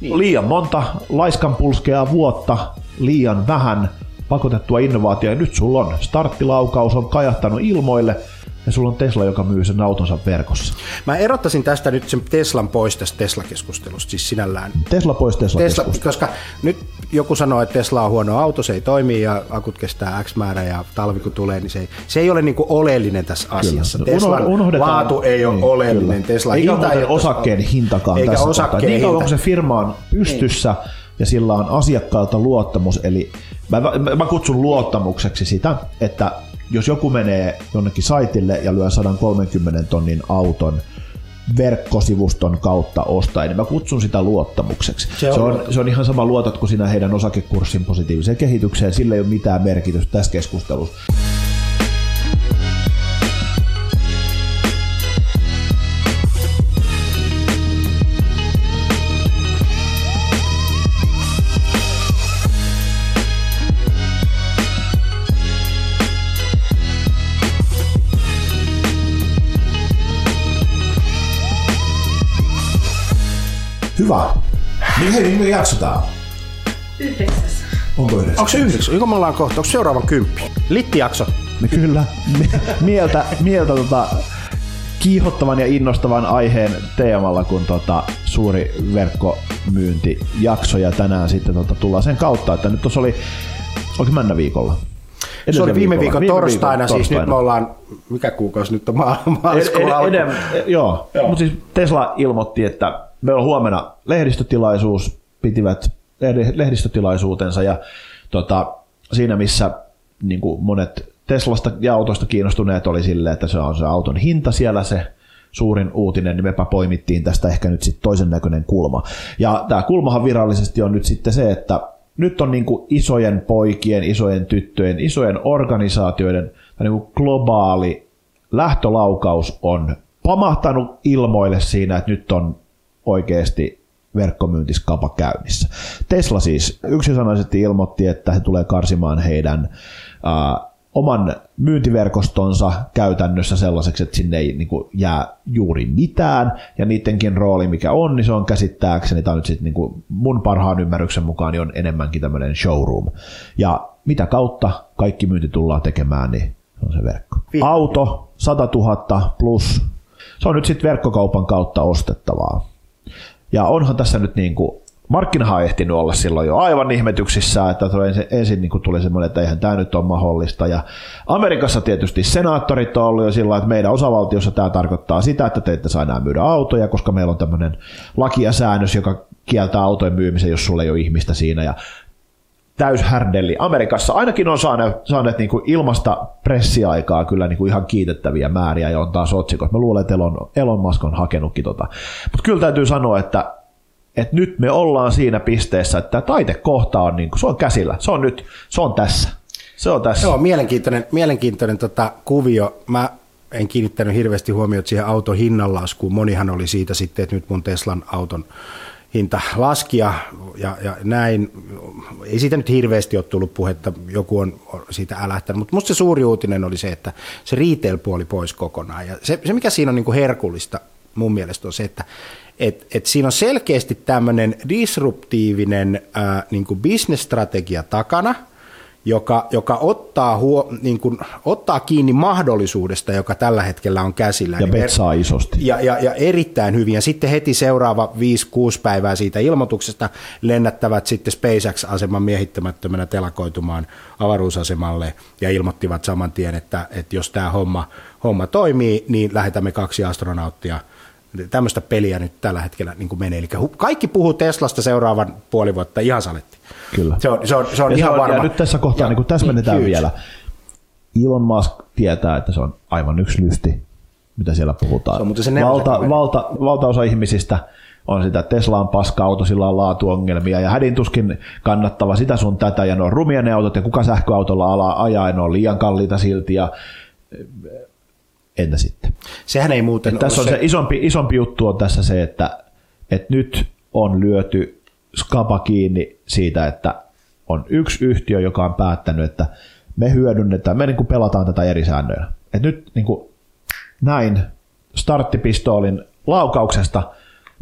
Niin. Liian monta laiskanpulskeaa vuotta, liian vähän pakotettua innovaatioa. Nyt sulla on starttilaukaus, on kajahtanut ilmoille – ja sulla on Tesla, joka myy sen autonsa verkossa. Mä erottaisin tästä nyt sen Teslan pois tästä Tesla-keskustelusta, siis sinällään. Tesla pois Tesla, Tesla Koska nyt joku sanoo, että Tesla on huono auto, se ei toimi ja akut kestää X määrä ja talvi kun tulee, niin se ei, se ei ole niinku oleellinen tässä kyllä. asiassa. No, Teslan laatu ei ole niin, oleellinen. Kyllä. Tesla eikä hinta ei osakkeen ole, hintakaan eikä tässä osakkeen Niin kauan kun se firma on pystyssä niin. ja sillä on asiakkaalta luottamus, eli mä, mä, mä kutsun luottamukseksi sitä, että jos joku menee jonnekin saitille ja lyö 130 tonnin auton verkkosivuston kautta ostaen, niin mä kutsun sitä luottamukseksi. Se on, se on, se on ihan sama luotatko sinä heidän osakekurssin positiiviseen kehitykseen, sillä ei ole mitään merkitystä tässä keskustelussa. Hei, mikä jakso tää on? Yhdeksäs. Onko yhdeksäs? Onko se yhdeksäs? Joko me ollaan kohta? Onko seuraavan kymppi? Litti-jakso. No kyllä. Mieltä, mieltä tota, kiihottavan ja innostavan aiheen teemalla, kun tota, suuri verkkomyyntijakso ja tänään sitten tota, tullaan sen kautta, että nyt tuossa oli, onko männä viikolla? Edellisen se oli viime viikon viime torstaina, viikon, siis torstaina. nyt me ollaan, mikä kuukausi nyt on maaliskuun ed- ed- ed- Joo, joo. mutta siis Tesla ilmoitti, että meillä on huomenna lehdistötilaisuus, pitivät lehdistötilaisuutensa ja tota, siinä missä niin kuin monet Teslasta ja autosta kiinnostuneet oli silleen, että se on se auton hinta siellä se suurin uutinen, niin mepä poimittiin tästä ehkä nyt sitten toisen näköinen kulma. Ja tämä kulmahan virallisesti on nyt sitten se, että nyt on niin kuin isojen poikien, isojen tyttöjen, isojen organisaatioiden niin kuin globaali lähtölaukaus on pamahtanut ilmoille siinä, että nyt on oikeasti verkkomyyntiskapa käynnissä. Tesla siis yksisanaisesti ilmoitti, että he tulee karsimaan heidän äh, oman myyntiverkostonsa käytännössä sellaiseksi, että sinne ei niin kuin, jää juuri mitään, ja niidenkin rooli mikä on, niin se on käsittääkseni, tämä on nyt sitten niin kuin mun parhaan ymmärryksen mukaan, niin on enemmänkin tämmöinen showroom. Ja mitä kautta kaikki myynti tullaan tekemään, niin on se verkko. Auto, 100 000 plus, se on nyt sitten verkkokaupan kautta ostettavaa. Ja onhan tässä nyt niin kuin, markkinahan on ehtinyt olla silloin jo aivan ihmetyksissä, että ensin, ensin niin kuin tuli semmoinen, että eihän tämä nyt ole mahdollista. Ja Amerikassa tietysti senaattorit on ollut jo sillä että meidän osavaltiossa tämä tarkoittaa sitä, että te ette saa enää myydä autoja, koska meillä on tämmöinen laki ja säännös, joka kieltää autojen myymisen, jos sulla ei ole ihmistä siinä. Ja täyshärdelli. Amerikassa ainakin on saaneet, saaneet niin kuin ilmasta pressiaikaa kyllä niin kuin ihan kiitettäviä määriä ja on taas otsikot. Mä luulen, että Elon, Elon Musk on hakenutkin tota. Mutta kyllä täytyy sanoa, että, että nyt me ollaan siinä pisteessä, että taitekohta on, niin kuin, se on käsillä. Se on nyt, se on tässä. Se on tässä. Joo, mielenkiintoinen, mielenkiintoinen tota kuvio. Mä en kiinnittänyt hirveästi huomiota siihen auton hinnanlaskuun. Monihan oli siitä sitten, että nyt mun Teslan auton hinta laski ja, ja, ja näin. Ei siitä nyt hirveästi ole tullut puhetta, joku on siitä älähtänyt, mutta musta se suuri uutinen oli se, että se retail-puoli pois kokonaan. Ja se, se mikä siinä on niin kuin herkullista mun mielestä on se, että et, et siinä on selkeästi tämmöinen disruptiivinen niin kuin business-strategia takana – joka, joka ottaa, huo, niin kuin, ottaa kiinni mahdollisuudesta, joka tällä hetkellä on käsillä. Ja niin betsaa isosti. Ja, ja, ja erittäin hyvin. Ja sitten heti seuraava 5-6 päivää siitä ilmoituksesta lennättävät sitten SpaceX-aseman miehittämättömänä telakoitumaan avaruusasemalle ja ilmoittivat saman tien, että, että jos tämä homma, homma toimii, niin lähetämme kaksi astronauttia – tämmöistä peliä nyt tällä hetkellä niin kuin menee. Eli kaikki puhuu Teslasta seuraavan puoli vuotta ihan saletti. Kyllä. Se on, se on, se on ihan se on, varma. Ja nyt tässä kohtaa niin täsmennetään huge. vielä. Elon Musk tietää, että se on aivan yksi lysti, mitä siellä puhutaan. Se on se valta, valta, valtaosa ihmisistä on sitä, että Tesla on paska-auto, sillä on laatuongelmia ja hädintuskin kannattava sitä sun tätä ja ne on rumia ne autot ja kuka sähköautolla ala ajaa, ne on liian kalliita silti ja entä sitten? Sehän ei muuten Tässä on se, se isompi, isompi juttu on tässä se, että, että nyt on lyöty skapa kiinni siitä, että on yksi yhtiö, joka on päättänyt, että me hyödynnetään, me niin kuin pelataan tätä eri säännöillä. Et nyt niin kuin näin starttipistoolin laukauksesta,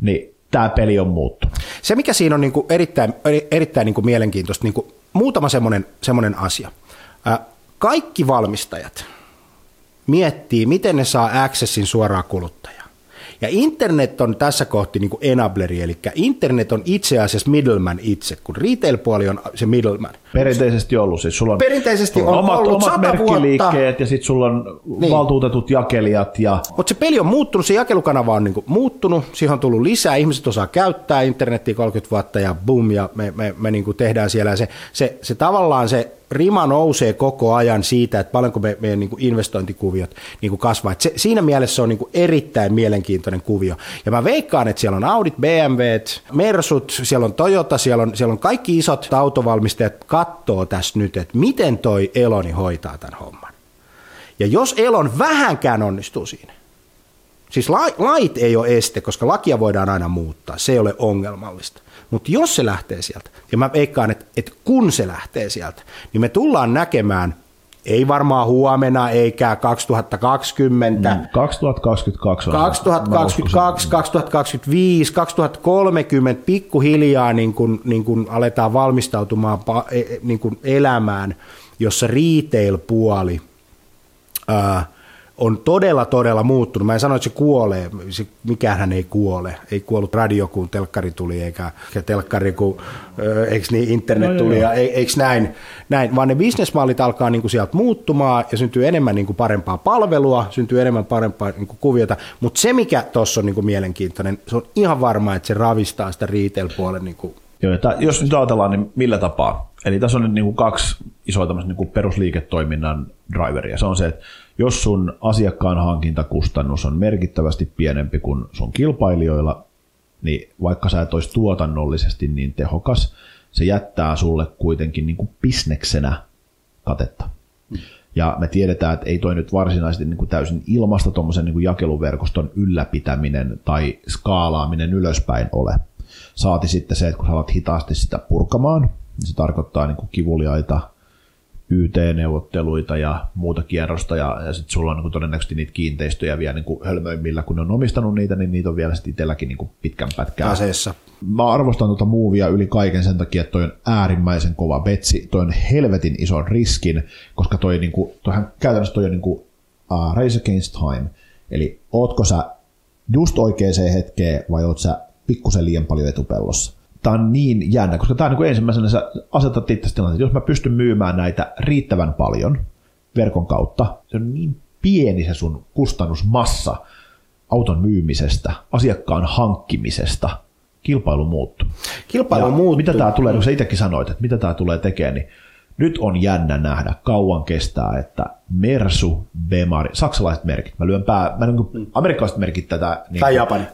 niin tämä peli on muuttunut. Se, mikä siinä on niin kuin erittäin, eri- erittäin niin kuin mielenkiintoista, niin kuin muutama semmoinen, semmoinen asia. Kaikki valmistajat miettii, miten ne saa accessin suoraan kuluttajaan. Ja internet on tässä kohti niin kuin enableri, eli internet on itse asiassa middleman itse, kun retail-puoli on se middleman. Perinteisesti ollut. Siis sulla on, Perinteisesti sulla on omat, ollut omat merkkiliikkeet vuotta. ja sitten sulla on Niin. valtuutetut jakelijat ja Mutta se peli on muuttunut, se jakelukanava on niinku muuttunut, siihen on tullut lisää, ihmiset osaa käyttää internetiä 30 vuotta ja boom, ja me, me, me niinku tehdään siellä. Se, se, se tavallaan se rima nousee koko ajan siitä, että paljonko me, meidän niinku investointikuviot niinku kasvaa. Et se, siinä mielessä se on niinku erittäin mielenkiintoinen kuvio. Ja mä veikkaan, että siellä on Audit, BMW, Mersut, siellä on Toyota, siellä on, siellä on kaikki isot autovalmistajat kattoo tässä nyt, että miten toi Eloni hoitaa tämän homman. Ja jos Elon vähänkään onnistuu siinä, siis la- lait ei ole este, koska lakia voidaan aina muuttaa, se ei ole ongelmallista. Mutta jos se lähtee sieltä, ja mä veikkaan, että, että kun se lähtee sieltä, niin me tullaan näkemään, ei varmaan huomenna eikä 2020, mm. 2022 on 2022, 2025, 2030 pikkuhiljaa niin kun, niin kun aletaan valmistautumaan e- e- niin kun elämään, jossa retail-puoli ää, on todella, todella muuttunut. Mä en sano, että se kuolee, se, mikään ei kuole. Ei kuollut radio, kun telkkari tuli, eikä, eikä telkkari, kun eikö niin, internet No, tuli, joo, ja e- eikö näin, näin, vaan ne bisnesmallit alkaa niin kuin sieltä muuttumaan ja syntyy enemmän niin kuin parempaa palvelua, syntyy enemmän parempaa niin kuin kuviota, mutta se mikä tuossa on niin kuin mielenkiintoinen, se on ihan varma, että se ravistaa sitä retail-puolen niin kuin Joo, että jos nyt ajatellaan, niin millä tapaa? Eli tässä on nyt niin kuin kaksi isoa niin kuin perusliiketoiminnan driveria. Se on se, että jos sun asiakkaan hankintakustannus on merkittävästi pienempi kuin sun kilpailijoilla, niin vaikka sä et olisi tuotannollisesti niin tehokas, se jättää sulle kuitenkin niin kuin bisneksenä katetta. Ja me tiedetään, että ei toi nyt varsinaisesti niin kuin täysin ilmasta tuommoisen niin jakeluverkoston ylläpitäminen tai skaalaaminen ylöspäin ole. Saati sitten se, että kun sä alat hitaasti sitä purkamaan, niin se tarkoittaa niin kuin kivuliaita YT-neuvotteluita ja muuta kierrosta, ja, ja sitten sulla on niin kuin todennäköisesti niitä kiinteistöjä vielä niin kuin hölmöimmillä, kun ne on omistanut niitä, niin niitä on vielä sitten itselläkin niin kuin pitkän pätkää aseessa. mä arvostan tuota muuvia yli kaiken sen takia, että toi on äärimmäisen kova betsi, toi on helvetin ison riskin, koska toi, niinku, toihan käytännössä toi on niinku, uh, race against time, eli ootko sä just oikeaan hetkeen vai oot sä pikkusen liian paljon etupellossa. Tämä on niin jännä, koska tämä on niin ensimmäisenä sä asetat itse tilanteen, että jos mä pystyn myymään näitä riittävän paljon verkon kautta, se on niin pieni se sun kustannusmassa auton myymisestä, asiakkaan hankkimisesta, kilpailu muuttuu. Kilpailu Ja muuttuu. Mitä tämä tulee, kun sä itsekin sanoit, että mitä tämä tulee tekemään, niin nyt on jännä nähdä, kauan kestää, että Mersu, Bemari, saksalaiset merkit, mä lyön pää, mä niin kuin, amerikkalaiset merkit tätä. Niin Tai Japani.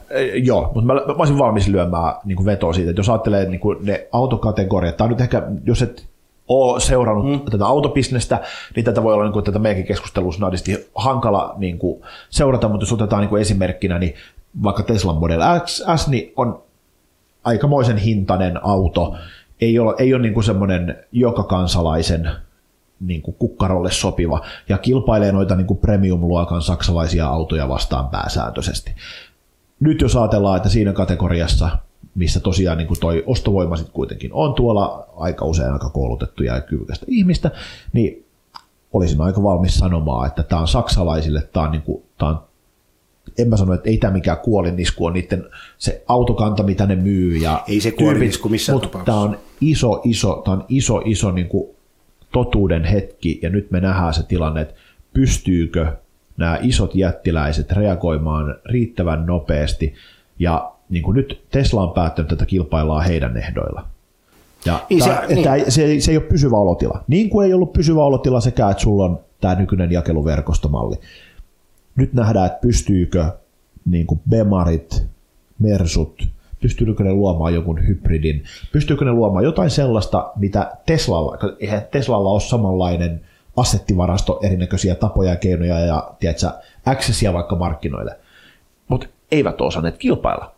Joo, mutta mä, mä olisin valmis lyömään niin kuin vetoa siitä, että jos ajattelee niin kuin ne autokategoriat, tai nyt ehkä, jos et ole seurannut mm. tätä autobisnestä, niin tätä voi olla niin kuin, tätä meidänkin keskustelussa nadisti hankala niin kuin, seurata, mutta jos otetaan niin kuin esimerkkinä, niin vaikka Tesla Model X, S niin on aikamoisen hintainen auto, ei ole, ei ole niin kuin semmoinen joka kansalaisen niin kuin kukkarolle sopiva ja kilpailee noita niin kuin premium-luokan saksalaisia autoja vastaan pääsääntöisesti. Nyt jos ajatellaan, että siinä kategoriassa, missä tosiaan niin kuin toi ostovoima sit kuitenkin on tuolla aika usein aika koulutettuja ja kyvykästä ihmistä, niin olisin aika valmis sanomaan, että tämä on saksalaisille, tämä on, niin kuin, tämä on en mä sano, että ei tämä mikään kuolinisku on niiden se autokanta, mitä ne myy. Ja Ei se kuolinisku missään mutta tapauksessa. tämä on iso, iso, tämä on iso, iso niin kuin totuuden hetki, ja nyt me nähdään se tilanne, että pystyykö nämä isot jättiläiset reagoimaan riittävän nopeasti, ja niin kuin nyt Tesla on päättänyt, että kilpaillaan heidän ehdoilla. Ja Niin se- tää, niin. se, ei- se ei ole pysyvä olotila. Niin kuin ei ollut pysyvä olotila sekään, että sulla on tämä nykyinen jakeluverkostomalli. Nyt nähdään, että pystyykö niin kuin Bemarit, Mersut, pystyykö ne luomaan jonkun hybridin, pystyykö ne luomaan jotain sellaista, mitä Teslalla, eihän Teslalla ole samanlainen assettivarasto, erinäköisiä tapoja ja keinoja ja tiedätkö, accessia vaikka markkinoille. Mutta eivät ole osanneet kilpailla.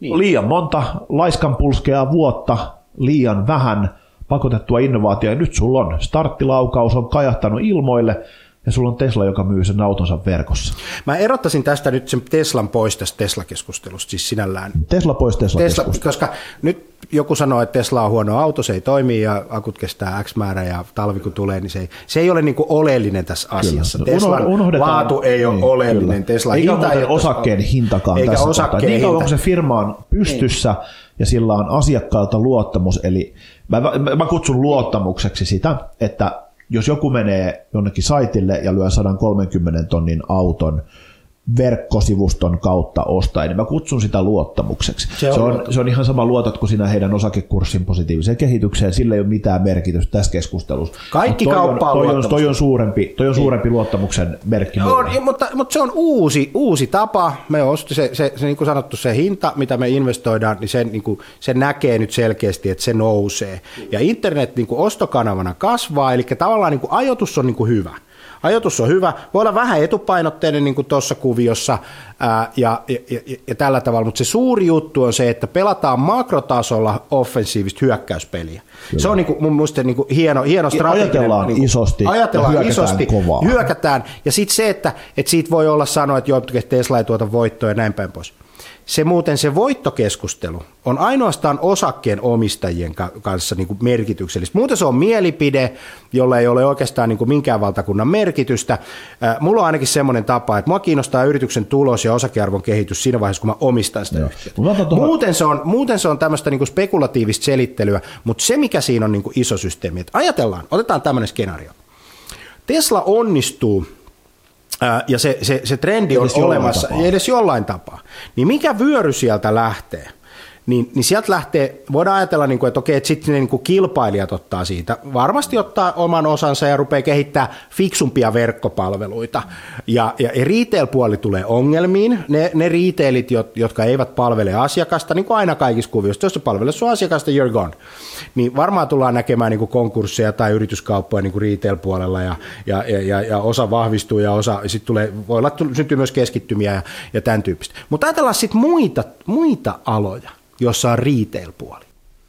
Niin. Liian monta laiskan pulskea vuotta, liian vähän pakotettua innovaatioa, ja nyt sulla on starttilaukaus on kajahtanut ilmoille, ja sulla on Tesla, joka myy sen autonsa verkossa. Mä erottaisin tästä nyt sen Teslan pois tästä Tesla-keskustelusta, siis sinällään. Tesla pois Tesla, Tesla koska nyt joku sanoo, että Tesla on huono auto, se ei toimi ja akut kestää X määrä ja talvi kun tulee, niin se ei, se ei ole niin kuin oleellinen tässä asiassa. Kyllä. Teslan Unohdetaan, laatu ei ole niin, oleellinen. Tesla eikä hinta ei osakkeen hintakaan eikä tässä osakkeen Niin kauan kun se firma on pystyssä niin. ja sillä on asiakkaalta luottamus, eli mä, mä, mä kutsun luottamukseksi sitä, että jos joku menee jonnekin saitille ja lyö 130 tonnin auton verkkosivuston kautta ostaa, niin mä kutsun sitä luottamukseksi. Se on, se on, se on ihan sama luotatko sinä heidän osakekurssin positiiviseen kehitykseen, sillä ei ole mitään merkitystä tässä keskustelussa. Kaikki toi kauppa on, toi on, toi on suurempi, toi on niin. suurempi luottamuksen merkki. On, mutta, mutta, se on uusi, uusi tapa. Me se, se, se, se, niin kuin sanottu, se hinta, mitä me investoidaan, niin se, niin kuin, se näkee nyt selkeästi, että se nousee. Ja internet niin kuin ostokanavana kasvaa, eli tavallaan niin kuin ajoitus on niin kuin hyvä ajoitus on hyvä, voi olla vähän etupainotteinen niin kuin tuossa kuviossa ää, ja, ja, ja, ja tällä tavalla, mutta se suuri juttu on se, että pelataan makrotasolla offensiivista hyökkäyspeliä. Kyllä. Se on niin kuin, mun mielestä niin kuin hieno, hieno strateginen. Ajatellaan niin kuin, isosti ajatellaan ja isosti, kovaa. hyökätään ja sitten se, että, että siitä voi olla sanoa, että joo, Tesla ei tuota voittoa ja näin päin pois se muuten se voittokeskustelu on ainoastaan osakkeen omistajien kanssa niin kuin merkityksellistä. Muuten se on mielipide, jolla ei ole oikeastaan niin kuin minkään valtakunnan merkitystä. Mulla on ainakin semmoinen tapa, että mua kiinnostaa yrityksen tulos ja osakearvon kehitys siinä vaiheessa, kun mä omistan sitä yhtiötä. Muuten se on, muuten se on tämmöistä niin kuin spekulatiivista selittelyä, mutta se mikä siinä on niin kuin iso systeemi, että ajatellaan, otetaan tämmöinen skenaario. Tesla onnistuu ja se, se, se trendi on edes olemassa, edes jollain tapaa, niin mikä vyöry sieltä lähtee? Niin, niin sieltä lähtee, voidaan ajatella, niin kuin, että okei, että sitten ne niin kuin kilpailijat ottaa siitä, varmasti ottaa oman osansa ja rupeaa kehittää fiksumpia verkkopalveluita. Ja, ja, retail-puoli tulee ongelmiin, ne, ne retailit, jotka eivät palvele asiakasta, niin kuin aina kaikissa kuvioissa, jos se palvelee sun asiakasta, you're gone. Niin varmaan tullaan näkemään niin kuin konkursseja tai yrityskauppoja niin kuin retail-puolella ja, ja, ja, ja, osa vahvistuu ja osa, sit tulee, voi olla, syntyy myös keskittymiä ja, ja tämän tyyppistä. Mutta ajatellaan sitten muita, muita aloja jossa on retail-puoli.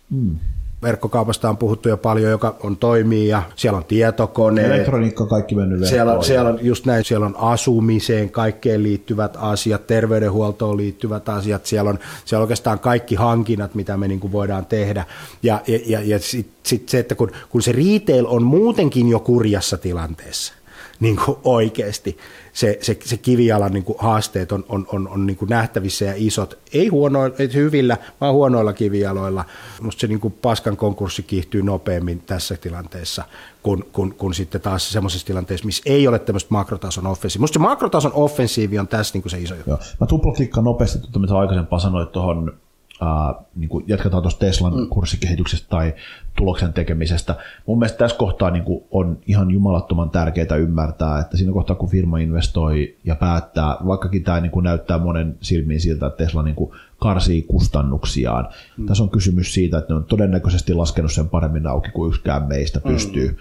Mm. Verkkokaupasta on puhuttu jo paljon, joka on toimii ja siellä on tietokone. Elektroniikka kaikki mennyt siellä, on, siellä on just näin, siellä on asumiseen kaikkeen liittyvät asiat, terveydenhuoltoon liittyvät asiat, siellä on, siellä on oikeastaan kaikki hankinnat, mitä me niin kuin voidaan tehdä. Ja, ja, ja, ja sitten sit se, että kun, kun se retail on muutenkin jo kurjassa tilanteessa, niin kuin oikeasti, se, se, se kivialan niin kuin haasteet on, on, on, on niin kuin nähtävissä ja isot. Ei, huono, ei hyvillä, vaan huonoilla kivijaloilla. Minusta se niin kuin paskan konkurssi kiihtyy nopeammin tässä tilanteessa kuin, kun, kun sitten taas semmoisessa tilanteessa, missä ei ole tämmöistä makrotason offensiivia. Minusta se makrotason offensiivi on tässä niin kuin se iso juttu. Joo. Mä tuplaklikkaan nopeasti, tuota, mitä aikaisempaa sanoit tuohon Uh, niin kuin jatketaan tuosta Teslan mm. kurssikehityksestä tai tuloksen tekemisestä. Mun mielestä tässä kohtaa niin kuin on ihan jumalattoman tärkeää ymmärtää, että siinä kohtaa kun firma investoi ja päättää, vaikkakin tämä niin kuin näyttää monen silmiin siltä, että Tesla niin kuin karsii kustannuksiaan. Mm. Tässä on kysymys siitä, että ne on todennäköisesti laskenut sen paremmin auki kuin yksikään meistä mm. pystyy. Mm.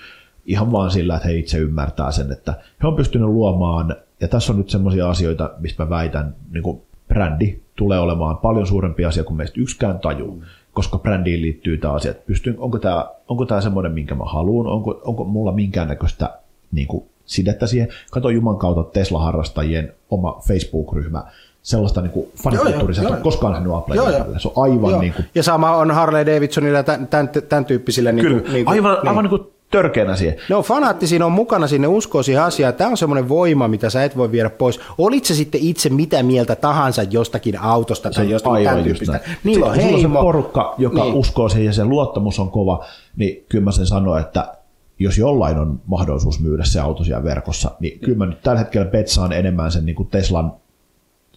Ihan vaan sillä, että he itse ymmärtää sen, että he on pystynyt luomaan, ja tässä on nyt sellaisia asioita, mistä mä väitän, niin kuin brändi tulee olemaan paljon suurempi asia kuin meistä yksikään tajuu, koska brändiin liittyy tämä asia, että pystyn, onko tämä, onko tämä semmoinen, minkä mä haluan, onko, onko mulla minkäännäköistä niin kuin, sidettä siihen. Kato Juman kautta Tesla-harrastajien oma Facebook-ryhmä, sellaista niin fanikulttuurista, että koskaan nähnyt Apple joo, joo. Se on aivan joo. niin kuin... Ja sama on Harley Davidsonilla tämän, tämän, tämän tyyppisille. Niin kuin, niin kuin, aivan, niin. aivan niin kuin törkeänä siihen. No fanaattisia on mukana sinne, uskoo siihen asiaan. Tämä on semmoinen voima, mitä sä et voi viedä pois. Olit se sitten itse mitä mieltä tahansa jostakin autosta tai jostakin tämän tyyppistä. Niillä on heimo. se porukka, joka niin. uskoo siihen ja sen luottamus on kova, niin kyllä mä sen sanon, että jos jollain on mahdollisuus myydä se auto siellä verkossa, niin kyllä mä nyt tällä hetkellä petsaan enemmän sen niin kuin Teslan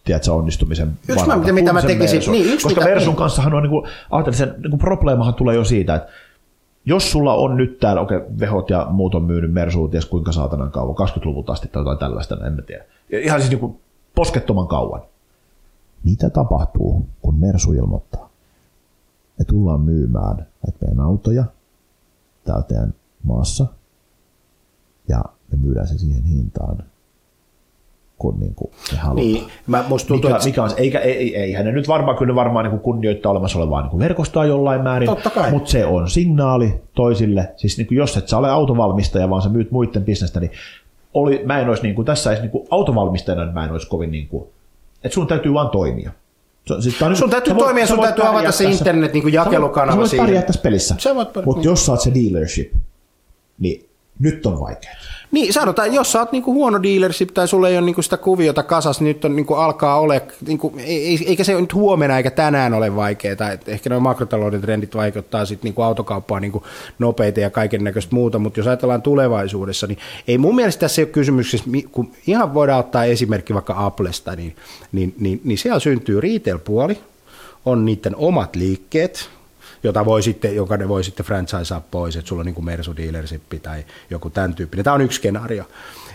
tiedätkö, onnistumisen yksi varalta, mitä, mitä mä tekisin. Niin, yksi Koska mitä, Versun niin. kanssahan on, niin kuin, ajattelin, sen niin kuin probleemahan tulee jo siitä, että jos sulla on nyt täällä, okei, okay, vehot ja muut on myynyt Mersuun, ties kuinka saatanan kauan, 20-luvulta asti tai jotain tällaista, en mä tiedä. Ihan siis niin poskettoman kauan. Mitä tapahtuu, kun Mersu ilmoittaa? Me tullaan myymään näitä meidän autoja täältä maassa ja me myydään se siihen hintaan, kun niin kuin me halutaan. Niin, mä, musta tuntuu, mikä, että... mikä on, eikä, ei, ei, eihän ne nyt varmaan kyllä varmaan niin kuin kunnioittaa olemassa olevaa niin kuin verkostoa jollain määrin, mutta se on signaali toisille, siis niin kuin jos et sä ole autovalmistaja, vaan sä myyt muiden bisnestä, niin oli, mä en olisi niin kuin, tässä edes niin kuin autovalmistajana, niin mä en olisi kovin niin kuin, että sun täytyy vaan toimia. Siis, on, sun täytyy toimia, sun täytyy avata se internet niin kuin jakelukanava siihen. Sä voit pärjää tässä pelissä, mutta jos sä oot se dealership, niin nyt on vaikeaa. Niin, sanotaan, jos sä oot niinku huono dealership tai sulla ei ole niinku sitä kuviota kasas, niin nyt on, niinku alkaa ole, niinku, eikä se nyt huomenna eikä tänään ole vaikeaa. Et ehkä nuo makrotalouden trendit vaikuttaa sitten niinku autokauppaa niinku nopeita ja kaiken näköistä muuta, mutta jos ajatellaan tulevaisuudessa, niin ei mun mielestä tässä ei ole kysymyksessä, kun ihan voidaan ottaa esimerkki vaikka Applesta, niin, niin, niin, niin siellä syntyy retail-puoli, on niiden omat liikkeet, jota voi sitten, jonka ne voi sitten franchisea pois, että sulla on niin kuin Mersu dealership tai joku tämän tyyppinen. Tämä on yksi skenaario.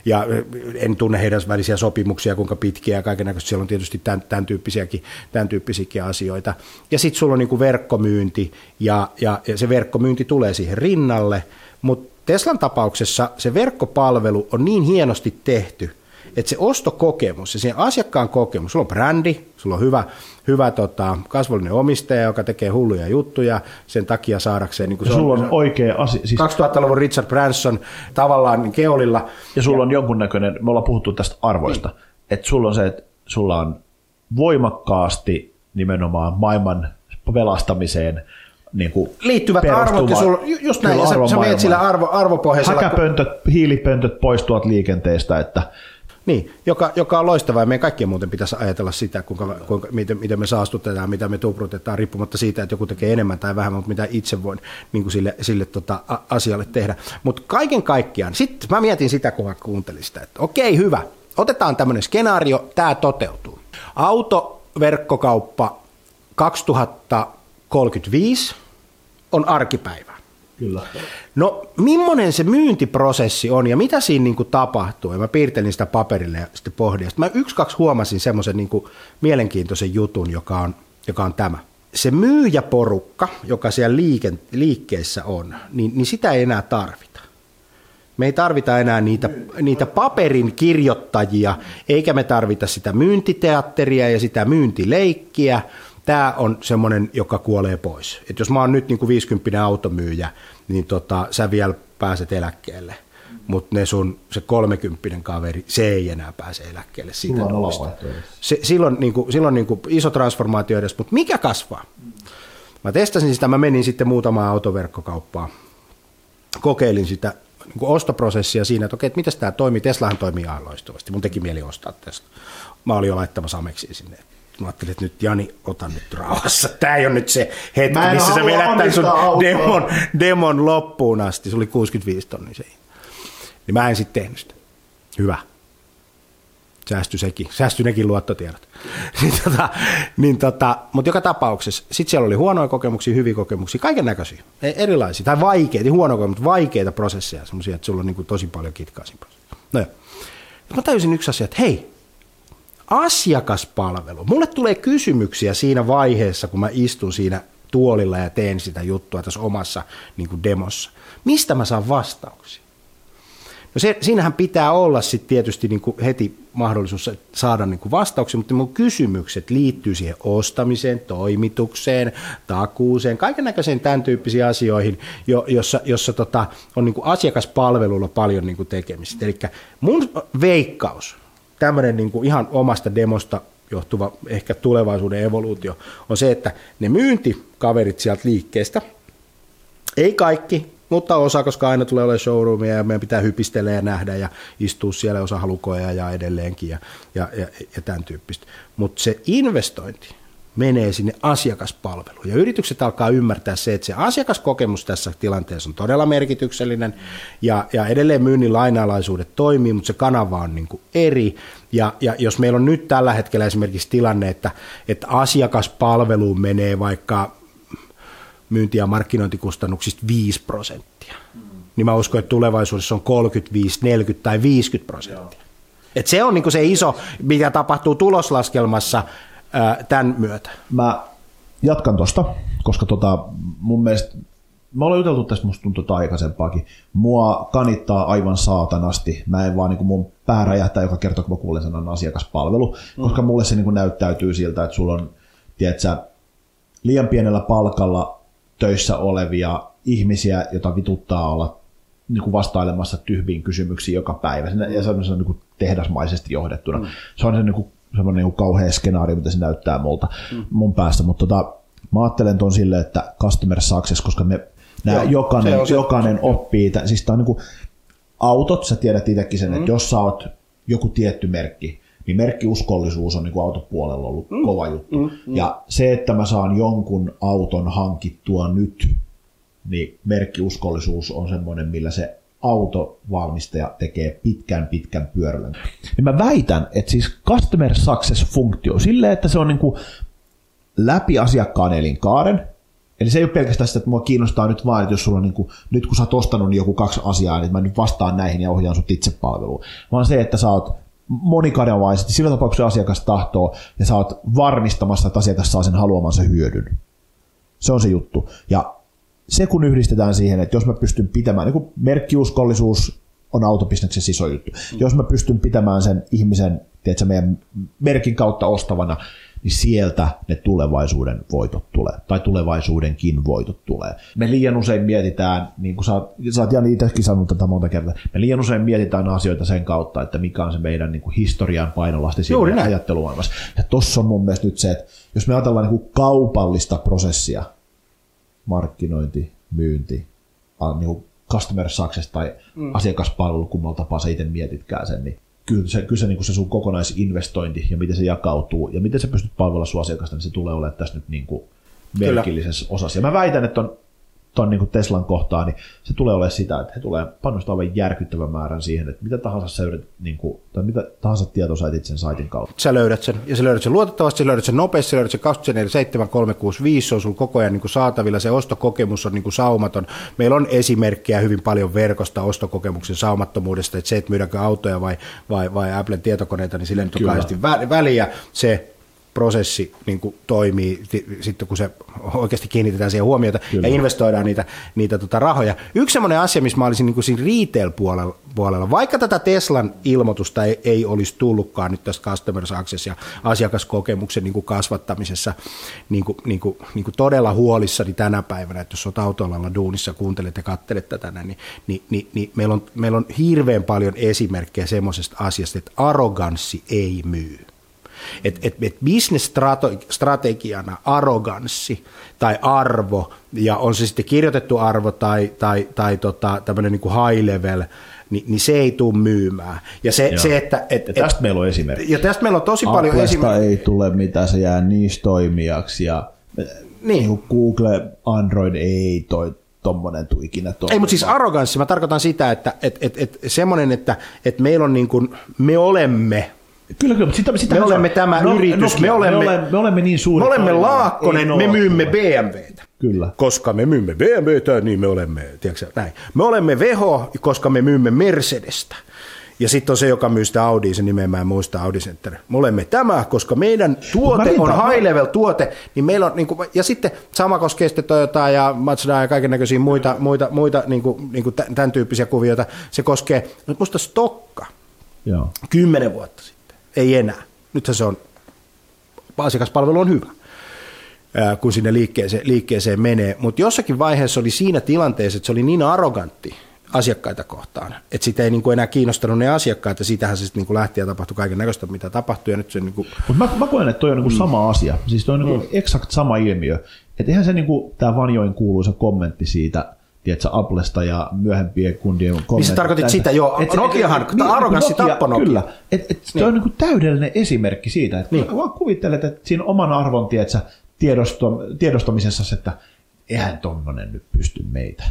Ja en tunne heidän välisiä sopimuksia, kuinka pitkiä ja kaiken. Siellä on tietysti tämän, tämän, tyyppisiäkin, tämän tyyppisiäkin asioita. Ja sitten sulla on niin kuin verkkomyynti, ja, ja, ja se verkkomyynti tulee siihen rinnalle. Mutta Teslan tapauksessa se verkkopalvelu on niin hienosti tehty, että se ostokokemus ja se asiakkaan kokemus, sulla on brändi, sulla on hyvä, hyvä tota, kasvollinen omistaja, joka tekee hulluja juttuja sen takia saadakseen. Niin kuin se sulla on, on oikea asia. Siis... 2000-luvun Richard Branson tavallaan keolilla. Ja sulla ja... on jonkunnäköinen, me ollaan puhuttu tästä arvoista, niin. että sulla on se, että sulla on voimakkaasti nimenomaan maailman pelastamiseen niin kuin liittyvät arvot, ja sulla, just näin, ja sä, sä menet sillä arvo, arvopohjaisella. Häkäpöntöt, hiilipöntöt poistuvat liikenteestä, että niin, joka, joka on loistavaa ja meidän kaikkien muuten pitäisi ajatella sitä, kuinka, kuinka, miten, miten me saastutetaan, mitä me tuprutetaan, riippumatta siitä, että joku tekee enemmän tai vähemmän, mutta mitä itse voin niin kuin sille, sille tota, asialle tehdä. Mutta kaiken kaikkiaan, sitten mä mietin sitä, kun mä kuuntelin sitä, että okei, hyvä, otetaan tämmöinen skenaario, tämä toteutuu. Autoverkkokauppa 2035 on arkipäivä. Kyllä. No, millainen se myyntiprosessi on ja mitä siinä niin kuin tapahtuu? Ja mä piirtelin sitä paperille ja sitten pohdin. Sitten mä yksi, kaksi huomasin semmoisen niin mielenkiintoisen jutun, joka on, joka on tämä. Se myyjäporukka, joka siellä liike, liikkeessä on, niin, niin sitä ei enää tarvita. Me ei tarvita enää niitä, niitä paperin kirjoittajia, eikä me tarvita sitä myyntiteatteria ja sitä myyntileikkiä, tämä on semmoinen, joka kuolee pois. Et jos mä oon nyt niin kuin 50 automyyjä, niin tota, sä vielä pääset eläkkeelle. Mutta ne sun, se 30 kaveri, se ei enää pääse eläkkeelle siitä se, silloin, niin kuin, silloin niin kuin iso transformaatio edes, mutta mikä kasvaa? Mä testasin sitä, mä menin sitten muutamaan autoverkkokauppaan, kokeilin sitä niin kuin ostoprosessia siinä, että okei, että miten tämä toimii, Teslahan toimii aivan loistavasti, mun teki mieli ostaa tästä. Mä olin jo laittamassa Ameksiin sinne, Mä ajattelin, että nyt Jani, ota nyt rauhassa. Tämä ei ole nyt se hetki, missä sä vedät tämän sun demon, demon loppuun asti. Se oli 65 tonni se. Niin mä en sitten tehnyt sitä. Hyvä. Säästy sekin. Säästy nekin luottotiedot. niin tota, niin tota, mutta joka tapauksessa, sitten siellä oli huonoja kokemuksia, hyviä kokemuksia, kaiken näköisiä, e- erilaisia, tai vaikeita, huonoja kokemuksia, vaikeita prosesseja, semmoisia, että sulla on niin kuin tosi paljon kitkaa siinä No joo. Mä tajusin yksi asia, että hei, asiakaspalvelu. Mulle tulee kysymyksiä siinä vaiheessa, kun mä istun siinä tuolilla ja teen sitä juttua tässä omassa niin kuin demossa. Mistä mä saan vastauksia? No se, siinähän pitää olla sitten tietysti niin kuin heti mahdollisuus saada niin kuin vastauksia, mutta mun kysymykset liittyy siihen ostamiseen, toimitukseen, takuuseen, kaiken näköiseen tämän tyyppisiin asioihin, jo, jossa, jossa tota, on niin kuin asiakaspalvelulla paljon niin kuin tekemistä. Eli mun veikkaus tämmöinen niin kuin ihan omasta demosta johtuva ehkä tulevaisuuden evoluutio on se, että ne myyntikaverit sieltä liikkeestä, ei kaikki, mutta osa, koska aina tulee olemaan showroomia ja meidän pitää hypistellä ja nähdä ja istua siellä osa halukoja ja edelleenkin ja, ja, ja, ja tämän tyyppistä. Mutta se investointi menee sinne asiakaspalveluun. Ja yritykset alkaa ymmärtää se, että se asiakaskokemus tässä tilanteessa on todella merkityksellinen ja, ja edelleen myynnin lainalaisuudet toimii, mutta se kanava on niin kuin eri. Ja, ja jos meillä on nyt tällä hetkellä esimerkiksi tilanne, että, että asiakaspalveluun menee vaikka myynti- ja markkinointikustannuksista 5 prosenttia, niin mä uskon, että tulevaisuudessa on 35, 40 tai 50 prosenttia. Et se on niin se iso, mikä tapahtuu tuloslaskelmassa – tämän myötä? Mä jatkan tosta, koska tota, mun mielestä me ollaan juteltu tästä, musta tuntuu aikaisempaakin. Mua kanittaa aivan saatanasti. Mä en vaan niin kuin mun pää räjähtää joka kerta, kun mä kuulen sanan asiakaspalvelu, mm. koska mulle se niin kuin näyttäytyy siltä, että sulla on tiedätkö, liian pienellä palkalla töissä olevia ihmisiä, joita vituttaa olla niin kuin vastailemassa tyhmiin kysymyksiin joka päivä. Ja se on, niin kuin tehdasmaisesti johdettuna. Mm. Se on se niin kuin, semmoinen niin kauhea skenaario, mitä se näyttää multa, mm. mun päästä. Mutta tota, mä ajattelen ton silleen, että customer success, koska me Nämä Joo, jokainen, jokainen oppii, siis tämä on niin kuin, autot, sä tiedät itsekin sen, mm. että jos sä oot joku tietty merkki, niin merkkiuskollisuus on niin kuin autopuolella ollut mm. kova juttu. Mm. Mm. Ja se, että mä saan jonkun auton hankittua nyt, niin merkkiuskollisuus on semmoinen, millä se autovalmistaja tekee pitkän pitkän pyöräilyn. Niin mä väitän, että siis customer success-funktio sille, että se on niin kuin läpi asiakkaan elinkaaren, Eli se ei ole pelkästään sitä, että mua kiinnostaa nyt vaan, että jos sulla on niin kuin, nyt kun sä oot ostanut niin joku kaksi asiaa, niin mä nyt vastaan näihin ja ohjaan sut itsepalveluun. Vaan se, että sä oot monikanavaisesti, sillä tapauksessa asiakas tahtoo, ja sä oot varmistamassa, että asiakas saa sen haluamansa hyödyn. Se on se juttu. Ja se kun yhdistetään siihen, että jos mä pystyn pitämään, niin kuin merkkiuskollisuus on autobisneksessä iso juttu. Mm. Jos mä pystyn pitämään sen ihmisen, tiedätkö, meidän merkin kautta ostavana, niin sieltä ne tulevaisuuden voitot tulee, tai tulevaisuudenkin voitot tulee. Me liian usein mietitään, niin kuin sä, sä oot Jani itsekin sanonut tätä monta kertaa, me liian usein mietitään asioita sen kautta, että mikä on se meidän niin kuin historian painolasti siinä ajattelumaailmassa. Ja tossa on mun mielestä nyt se, että jos me ajatellaan niin kuin kaupallista prosessia, markkinointi, myynti, niin kuin customer success tai mm. asiakaspalvelu, kummalla tapaa sä itse mietitkään sen, niin kyllä se, kyllä se, niin kuin se sun kokonaisinvestointi ja miten se jakautuu ja miten sä pystyt palvella sun asiakasta, niin se tulee olemaan tässä nyt niin kuin merkillisessä kyllä. osassa. Ja mä väitän, että on tuon niin Teslan kohtaa, niin se tulee olemaan sitä, että he tulee panostaa aivan järkyttävän määrän siihen, että mitä tahansa sä yrität, niin kuin, tai mitä tahansa tietoa sä sen saitin kautta. Sä löydät sen, ja sä löydät sen luotettavasti, sä löydät sen nopeasti, sä löydät sen 24 7 365, se on sulla koko ajan niin kuin saatavilla, se ostokokemus on niin kuin saumaton. Meillä on esimerkkejä hyvin paljon verkosta ostokokemuksen saumattomuudesta, että se, että myydäänkö autoja vai, vai, vai Applen tietokoneita, niin sille nyt on väliä. Se prosessi niin kuin toimii sitten, kun se oikeasti kiinnitetään siihen huomiota Kyllä. ja investoidaan niitä, niitä tota rahoja. Yksi sellainen asia, missä mä olisin niin kuin siinä retail-puolella, puolella, vaikka tätä Teslan ilmoitusta ei, ei olisi tullutkaan nyt tästä customer success ja asiakaskokemuksen niin kuin kasvattamisessa niin kuin, niin kuin, niin kuin todella huolissani tänä päivänä, että jos olet autoalalla duunissa, kuuntelet ja katselet tätä, niin, niin, niin, niin meillä, on, meillä on hirveän paljon esimerkkejä semmoisesta asiasta, että arroganssi ei myy. Että et, et business-strategiana arroganssi tai arvo, ja on se sitten kirjoitettu arvo tai, tai, tai tota, tämmöinen niin high level, niin, niin se ei tule myymään. Ja, se, se että, et, ja tästä et, meillä on esimerkki. Ja tästä meillä on tosi Applesta paljon esimerkkejä. ei tule mitään, se jää niistä toimijaksi ja niin. niin Google, Android ei toi tommonen tuu ikinä Ei, mutta siis arroganssi, mä tarkoitan sitä, että et, et, et, semmoinen, että et meillä on niin kuin, me olemme Kyllä, kyllä, sitä, sitä me olemme on, tämä no, yritys, me, olemme, me, olemme, me olemme niin suuri. Me olemme Laakkonen, me myymme BMWtä. Kyllä. Koska me myymme BMWtä, niin me olemme, tiedätkö, näin. Me olemme Veho, koska me myymme Mercedestä. Ja sitten on se, joka myy sitä Audi, se nimeä mä en muista Audi Center. Me olemme tämä, koska meidän tuote on high level tuote, niin meillä on, niin kuin, ja sitten sama koskee sitten Toyotaa ja Mazda ja kaiken näköisiä muita, muita, muita niin kuin, niin kuin tämän tyyppisiä kuvioita. Se koskee, mutta musta Stokka, Joo. kymmenen vuotta sitten ei enää. Nythän se on, asiakaspalvelu on hyvä kun sinne liikkeeseen, liikkeeseen menee. Mutta jossakin vaiheessa oli siinä tilanteessa, että se oli niin arrogantti asiakkaita kohtaan, että sitä ei niin kuin enää kiinnostanut ne asiakkaat, ja siitähän se sitten niin kuin lähti ja tapahtui kaiken näköistä, mitä tapahtui. Ja nyt se niin kuin... Mut mä, mä koen, että toi on niin kuin mm. sama asia, siis toi on niin kuin mm. exakt sama ilmiö. Että eihän se niin kuin, tämä Vanjoin kuuluisa kommentti siitä, tiedätkö, Applesta ja myöhempien kundien kommentit. Missä tarkoitit sitä, joo. Et, Nokiahan, et, tämä arroganssi Nokia, tappoi Nokia. Kyllä. Et, et, niin. Se on niin kuin täydellinen esimerkki siitä, että niin. vaan kuvittelet, että siinä oman arvon tiedätkö, tiedosto, tiedostamisessa, että eihän tuommoinen nyt pysty meitä.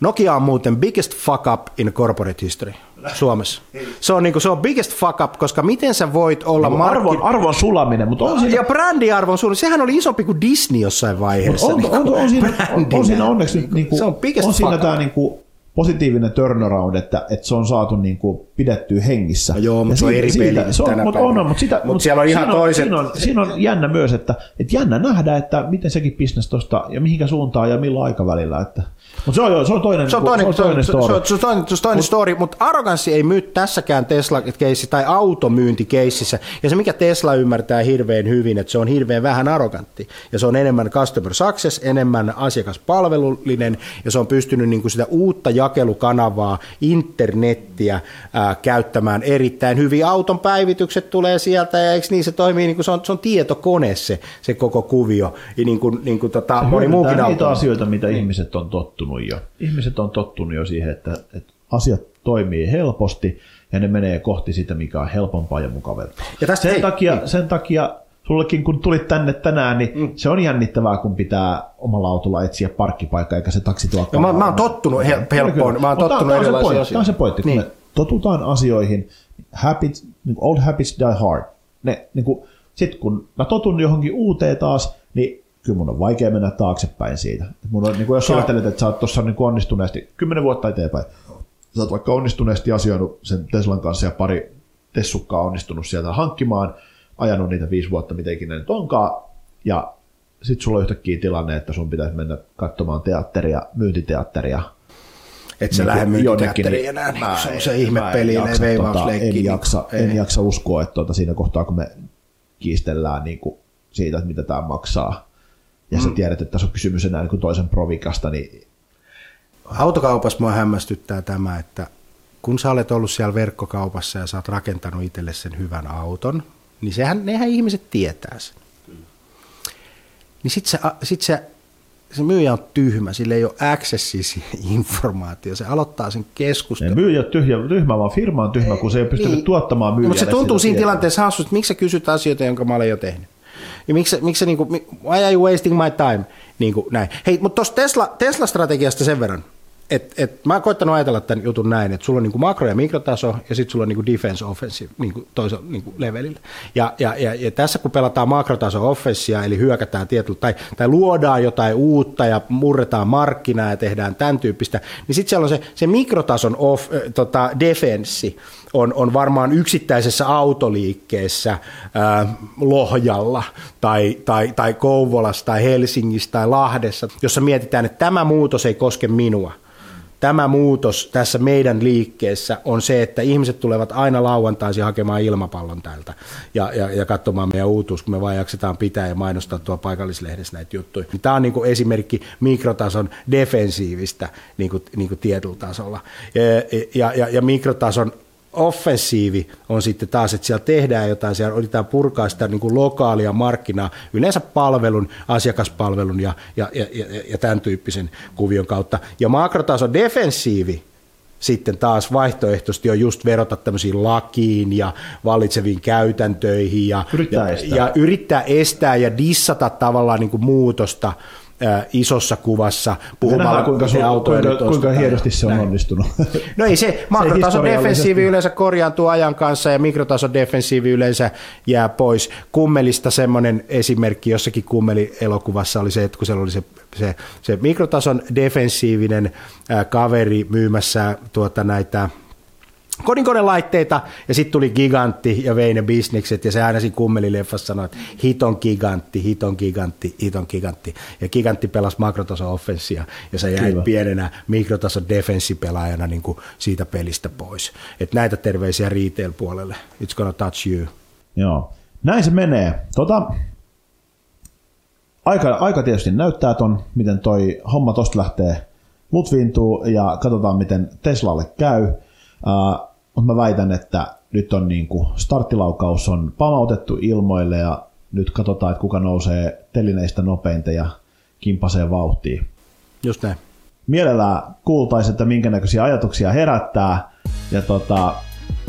Nokia on muuten biggest fuck up in corporate history Suomessa. Se on, niinku, se on biggest fuck up, koska miten sä voit olla... No, markkin... arvon, arvon sulaminen, mutta on siinä... Ja brändiarvon sulaminen, sehän oli isompi kuin Disney jossain vaiheessa. On, on, on, on, siinä, on, on siinä onneksi niinku, se on, biggest on siinä tämä niinku positiivinen turnaround, että, että se on saatu niinku pidettyä hengissä. No joo, mutta se on eri peli se on, tänä mutta on, mutta, sitä, Mut siellä on ihan siinä toiset- Siinä on, siinä on jännä myös, että, että jännä nähdä, että miten sekin bisnes tuosta ja mihinkä suuntaan ja millä aikavälillä. Että, mutta se on, se on toinen, Se on toinen, se on toinen se, story. se, on- se on toinen, se on toinen story, mutta arroganssi ei myy tässäkään Tesla-keissi tai automyyntikeississä. Ja se, mikä Tesla ymmärtää hirveän hyvin, että se on hirveän vähän arrogantti. Ja se on enemmän customer success, enemmän asiakaspalvelullinen, ja se on pystynyt niin kuin sitä uutta jakelukanavaa, internettiä ää, käyttämään erittäin hyvin. Auton päivitykset tulee sieltä, ja eikö niin se toimii, niin kuin se, on, se on tietokone se, se koko kuvio. Ja niin kuin, niin kuin tota, moni muukin niitä auto. asioita, mitä ihmiset on tottunut jo. Ihmiset on tottunut jo siihen, että, että asiat toimii helposti ja ne menee kohti sitä, mikä on helpompaa ja mukavampaa. Ja tästä- sen, hei, takia, sen takia sullekin kun tulit tänne tänään, niin mm. se on jännittävää, kun pitää omalla autolla etsiä parkkipaikka, eikä se taksi tuo No, mä- mä oon tottunut hel- helppoon, mä oon Mutta tottunut tää on erilaisiin pointti, Tämä on se pointti, kun Niin. me totutaan asioihin, habits, niin old habits die hard. Ne, niin kuin, sit kun mä totun johonkin uuteen taas, niin kyllä mun on vaikea mennä taaksepäin siitä. Mun on, niin kuin jos Kyllä. ajattelet, että sä oot tuossa niin onnistuneesti, kymmenen vuotta eteenpäin, sä oot vaikka onnistuneesti asioinut sen Teslan kanssa ja pari tessukkaa onnistunut sieltä hankkimaan, ajanut niitä viisi vuotta, mitä ikinä nyt onkaan, ja sitten sulla on yhtäkkiä tilanne, että sun pitäisi mennä katsomaan teatteria, myyntiteatteria, Et sä lähde myyntikätteriin enää, niin mä se on se mä ihmepeli, en ne veivausleikki. Tota, en, niin- jaksa, ei. en jaksa uskoa, että tuota, siinä kohtaa, kun me kiistellään niin kuin siitä, että mitä tämä maksaa, ja Mm. sä tiedät, että tässä on kysymys enää niin kuin toisen provikasta, niin Autokaupassa mua hämmästyttää tämä, että kun sä olet ollut siellä verkkokaupassa ja sä oot rakentanut itselle sen hyvän auton, niin sehän, nehän ihmiset tietää sen. Niin sit se, sit se, se myyjä on tyhmä, sillä ei ole accessia siihen informaatioon. Se aloittaa sen keskustelun. myyjä on tyhjä, tyhmä, vaan firma on tyhmä, kun se ei pystynyt Niin. tuottamaan No, myyjälle. mutta se tuntuu siinä tilanteessa hassusta, että miksi sä kysyt asioita, jonka mä olen jo tehnyt. Ja miksi, miksi sä niinku, mi- why are you wasting my time? Niin kuin näin. Hei, mutta tuosta Tesla, Tesla-strategiasta sen verran, että et, mä oon koittanut ajatella tämän jutun näin, että sulla on niinku makro- ja mikrotaso ja sitten sulla on niinku defense offensive niinku toisella niinku levelillä. Ja, ja, ja, ja, tässä kun pelataan makrotaso offenssia, eli hyökätään tietyllä, tai, tai luodaan jotain uutta ja murretaan markkinaa ja tehdään tämän tyyppistä, niin sitten siellä on se, se mikrotason off, äh, tota, defenssi, on, on varmaan yksittäisessä autoliikkeessä ää, Lohjalla tai, tai, tai Kouvolassa tai Helsingissä tai Lahdessa, jossa mietitään, että tämä muutos ei koske minua. Tämä muutos tässä meidän liikkeessä on se, että ihmiset tulevat aina lauantaisin hakemaan ilmapallon täältä ja, ja, ja katsomaan meidän uutuus, kun me vaan jaksetaan pitää ja mainostaa tuo paikallislehdessä näitä juttuja. Tämä on niin kuin esimerkki mikrotason defensiivistä niin kuin, niin kuin tietyllä tasolla. Ja, ja, ja mikrotason offensiivi on sitten taas, että siellä tehdään jotain, siellä yritetään purkaa sitä niin kuin lokaalia markkinaa, yleensä palvelun, asiakaspalvelun ja, ja, ja, ja, ja tämän tyyppisen kuvion kautta. Ja makrotason defensiivi sitten taas vaihtoehtoisesti on just verota tämmöisiin lakiin ja vallitseviin käytäntöihin ja Yrittää ja, estää. ja yrittää estää ja dissata tavallaan niin kuin muutosta isossa kuvassa puhumalla, Nähdään, kuinka, sun, autoja kuinka, kuinka ostetaan. hienosti se on Näin. onnistunut. No ei se, makrotason defensiivi yleensä korjaantuu ajan kanssa ja mikrotason defensiivi yleensä jää pois. Kummelista semmoinen esimerkki jossakin kummeli-elokuvassa oli se, että kun siellä oli se, se, se mikrotason defensiivinen ää, kaveri myymässä tuota näitä kodinkonelaitteita, ja sitten tuli gigantti ja vei ne bisnekset, ja se aina siinä kummelileffassa sanoi, että hiton gigantti, hiton gigantti, hiton gigantti. Ja gigantti pelasi makrotason offenssia, ja se jäi Kyllä. pienenä mikrotason defenssipelaajana niin kuin siitä pelistä pois. Et näitä terveisiä retail-puolelle. It's gonna touch you. Joo, näin se menee. Tota, aika, aika tietysti näyttää ton, miten toi homma tosta lähtee lutviintuu ja katsotaan, miten Teslalle käy. Uh, mutta mä väitän, että nyt on niin kuin starttilaukaus on pamautettu ilmoille ja nyt katsotaan, että kuka nousee telineistä nopeinta ja kimpasee vauhtiin. Just näin. Mielellään kuultaisiin, että minkä näköisiä ajatuksia herättää ja tota,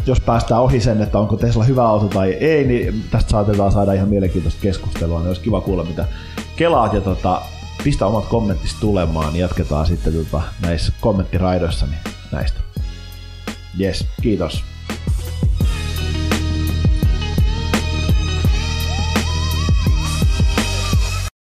jos päästään ohi sen, että onko Tesla hyvä auto tai ei, niin tästä saatetaan saada ihan mielenkiintoista keskustelua. Niin olisi kiva kuulla, mitä kelaat ja tota, pistä omat kommenttisi tulemaan, niin jatketaan sitten tota, näissä kommenttiraidoissa niin näistä. Yes, kiitos.